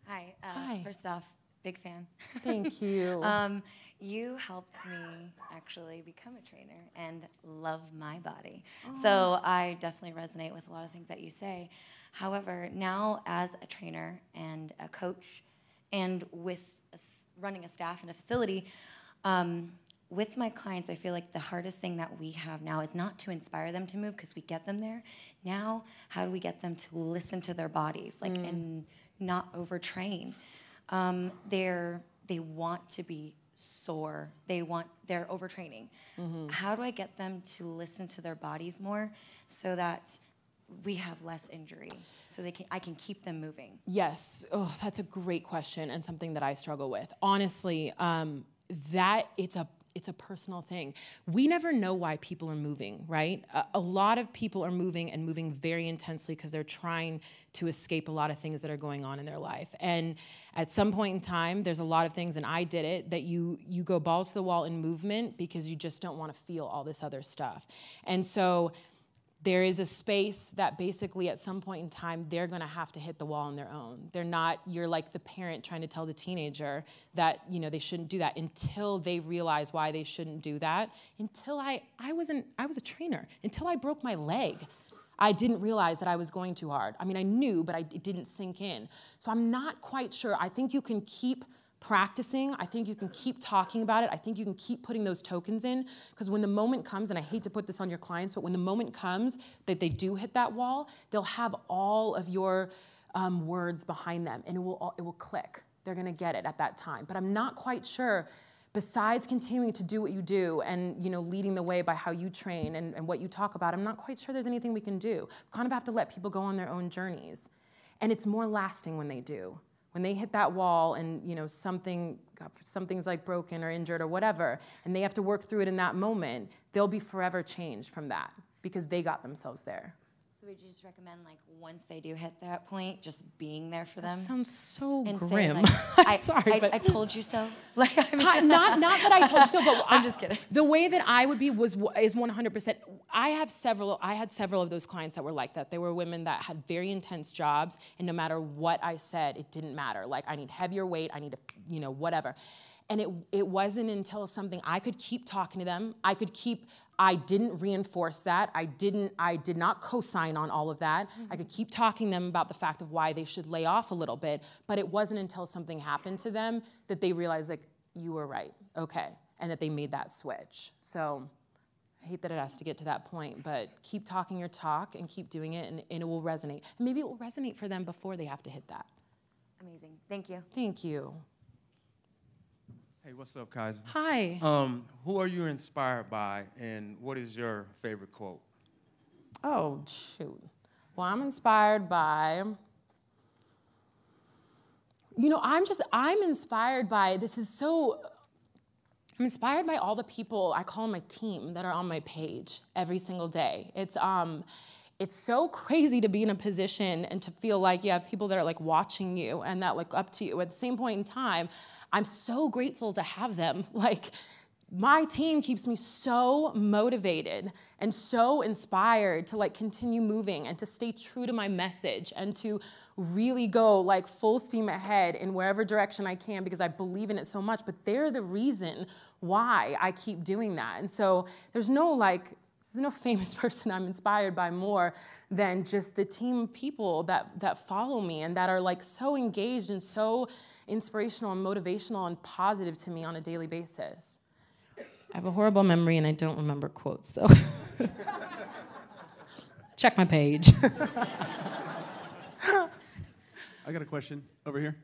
Hi. Uh, Hi. First off, big fan. Thank <laughs> you. um, you helped me actually become a trainer and love my body. So I definitely resonate with a lot of things that you say. However, now as a trainer and a coach, and with a running a staff and a facility, um, with my clients, I feel like the hardest thing that we have now is not to inspire them to move because we get them there. Now, how do we get them to listen to their bodies, like Mm. and not overtrain? Um, they're they want to be sore. They want they're overtraining. Mhm. How do I get them to listen to their bodies more so that we have less injury, so they can I can keep them moving? Yes. Oh, that's a great question and something that I struggle with. Honestly, um, that it's a it's a personal thing. We never know why people are moving, right? A, a lot of people are moving and moving very intensely because they're trying to escape a lot of things that are going on in their life. And at some point in time, there's a lot of things, and I did it, that you you go balls to the wall in movement because you just don't want to feel all this other stuff. And so there is a space that basically at some point in time they're going to have to hit the wall on their own. They're not you're like the parent trying to tell the teenager that you know they shouldn't do that until they realize why they shouldn't do that. Until i i wasn't i was a trainer. Until i broke my leg i didn't realize that i was going too hard. I mean i knew but I, it didn't sink in. So i'm not quite sure. I think you can keep practicing. I think you can keep talking about it. I think you can keep putting those tokens in because when the moment comes, and I hate to put this on your clients, but when the moment comes that they do hit that wall, they'll have all of your um, words behind them and it will, all- it will click. They're gonna get it at that time. But I'm not quite sure besides continuing to do what you do and you know leading the way by how you train and, and what you talk about i'm not quite sure there's anything we can do we kind of have to let people go on their own journeys and it's more lasting when they do when they hit that wall and you know something something's like broken or injured or whatever and they have to work through it in that moment they'll be forever changed from that because they got themselves there So would you just recommend like once they do hit that point, just being there for That them? sounds so and saying, grim. like, <laughs> I'm I, sorry, I, but- I told you so. <laughs> Like I mean, Not- not that I told you so, but <laughs> I'm just kidding. The way that I would be was is 100%. I have several. I had several of those clients that were like that. They were women that had very intense jobs, and no matter what I said, it didn't matter. Like I need heavier weight. I need to, you know, whatever. And it, it wasn't until something I could keep talking to them, I could keep, I didn't reinforce that. I didn't, I did not co-sign on all of that. I could keep talking to them about the fact of why they should lay off a little bit, but it wasn't until something happened to them that they realized like, you were right, okay, and that they made that switch. So I hate that it has to get to that point, but keep talking your talk and keep doing it, and, and it will resonate. And maybe it will resonate for them before they have to hit that. Amazing. Thank you. Thank you. Hey, what's up, Kaisa? Hi. Um, who are you inspired by, and what is your favorite quote? Oh, shoot. Well, I'm inspired by, you know, I'm just, I'm inspired by, this is so, I'm inspired by all the people, I call them my team, that are on my page every single day. It's, um, it's so <laughs> crazy to be in a position and to feel like you have people that are like watching you and that look up to you. At the same point in time, I'm so grateful to have them. <laughs> Like, my team keeps me so motivated and so inspired to like continue moving and to stay true to my message and to really go like full steam ahead in wherever direction I can because I believe in it so much but they're the reason why I keep doing that and so there's no like there's no <laughs> famous person I'm inspired by more than just the team of people that that follow me and that are like so engaged and so inspirational and motivational and positive to me on a daily basis. I have a horrible memory and I don't remember quotes though. <laughs> Check my page. <laughs> I got a question over here.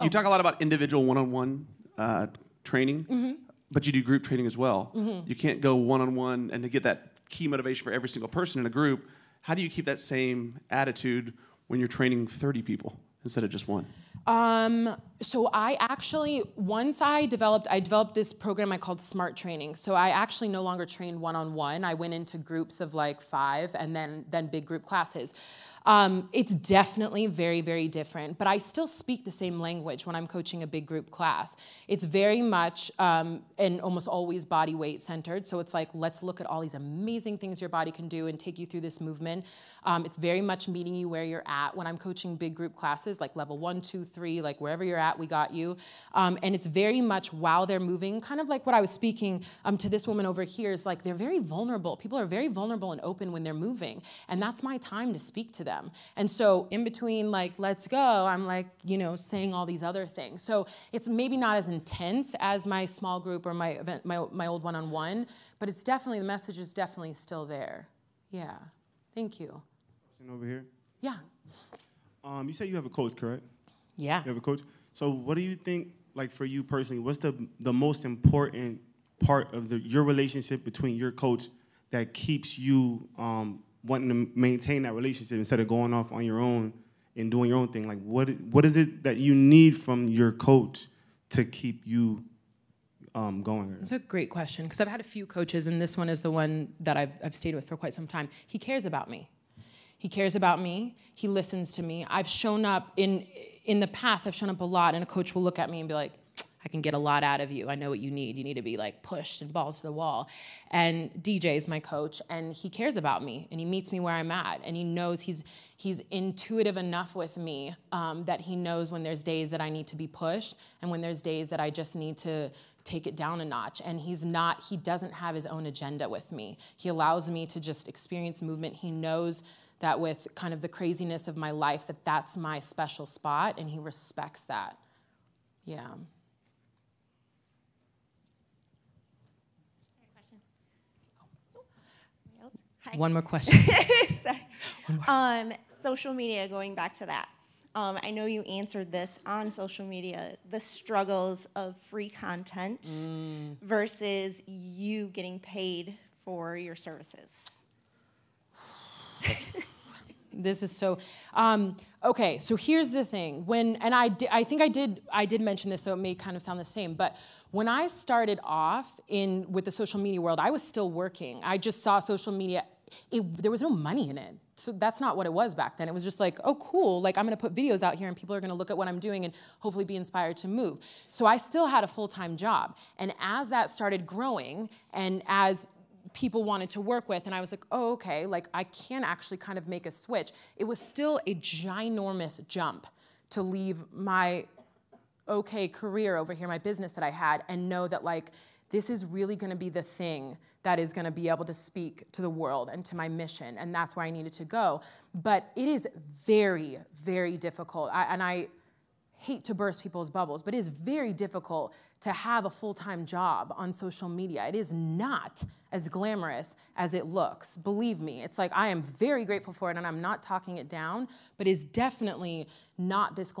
You talk a lot about individual one-on-one uh, training, Mhm. but you do group training as well. Mhm. You can't go one-on-one and to get that key motivation for every single person in a group. How do you keep that same attitude when you're training 30 people instead of just one? Um, so I actually, once I developed, I developed this program I called Smart Training. So I actually no longer trained one-on-one. I went into groups of like five and then, then big group classes. Um, it's definitely very, very different, but I still speak the same language when I'm coaching a big group class. It's very much um, and almost always body weight centered. So it's like, let's look at all these amazing things your body can do and take you through this movement. Um, it's very much meeting you where you're at. When I'm coaching big group classes, like level one, two, three, like wherever you're at, we got you. Um, and it's very much while they're moving, kind of like what I was speaking um, to this woman over here is like they're very vulnerable. People are very vulnerable and open when they're moving. And that's my time to speak to them. And so in between, like, let's go, I'm like, you know, saying all these other things. So it's maybe not as intense as my small group or my event, my, my old one on one, but it's definitely, the message is definitely still there. Yeah. Thank you. Question over here. Yeah. Um, you say you have a coach, correct? Yeah. You have a coach. So, what do you think, like for you personally, what's the the most important part of the your relationship between your coach that keeps you um, wanting to maintain that relationship instead of going off on your own and doing your own thing? Like, what what is it that you need from your coach to keep you um, going? It's a great question because I've had a few coaches, and this one is the one that I've, I've stayed with for quite some time. He cares about me. He cares about me. He listens to me. I've shown up in in the past. I've shown up a lot, and a coach will look at me and be like, "I can get a lot out of you. I know what you need. You need to be like pushed and balls to the wall." And DJ is my coach, and he cares about me, and he meets me where I'm at, and he knows he's he's intuitive enough with me um, that he knows when there's days that I need to be pushed, and when there's days that I just need to take it down a notch and he's not he doesn't have his own agenda with me he allows me to just experience movement he knows that with kind of the craziness of my life that that's my special spot and he respects that yeah One more question. <laughs> Sorry. Um, social media, going back to that. Um, I know you answered this on social media the struggles of free content Mm. versus you getting paid for your services. <laughs> this is so um, okay so here's the thing when and i di- i think i did i did mention this so it may kind of sound the same but when i started off in with the social media world i was still working i just saw social media it, there was no money in it. So that's not what it was back then. It was just like oh cool like i'm going to put videos out here and people are going to look at what i'm doing and hopefully be inspired to move. So i still had a full-time job. And as that started growing and as people wanted to work with and i was like oh okay like i can actually kind of make a switch. It was still a ginormous jump to leave my okay career over here, my business that I had, and know that like this is really going to be the thing that is going to be able to speak to the world and to my mission, and that's where I needed to go. But it is very, very difficult, I, and I hate to burst people's bubbles, but it is very difficult to have a full time job on social media. It is not as glamorous as it looks. Believe me, it's like I am very grateful for it and I'm not talking it down, but it's definitely not this glamorous.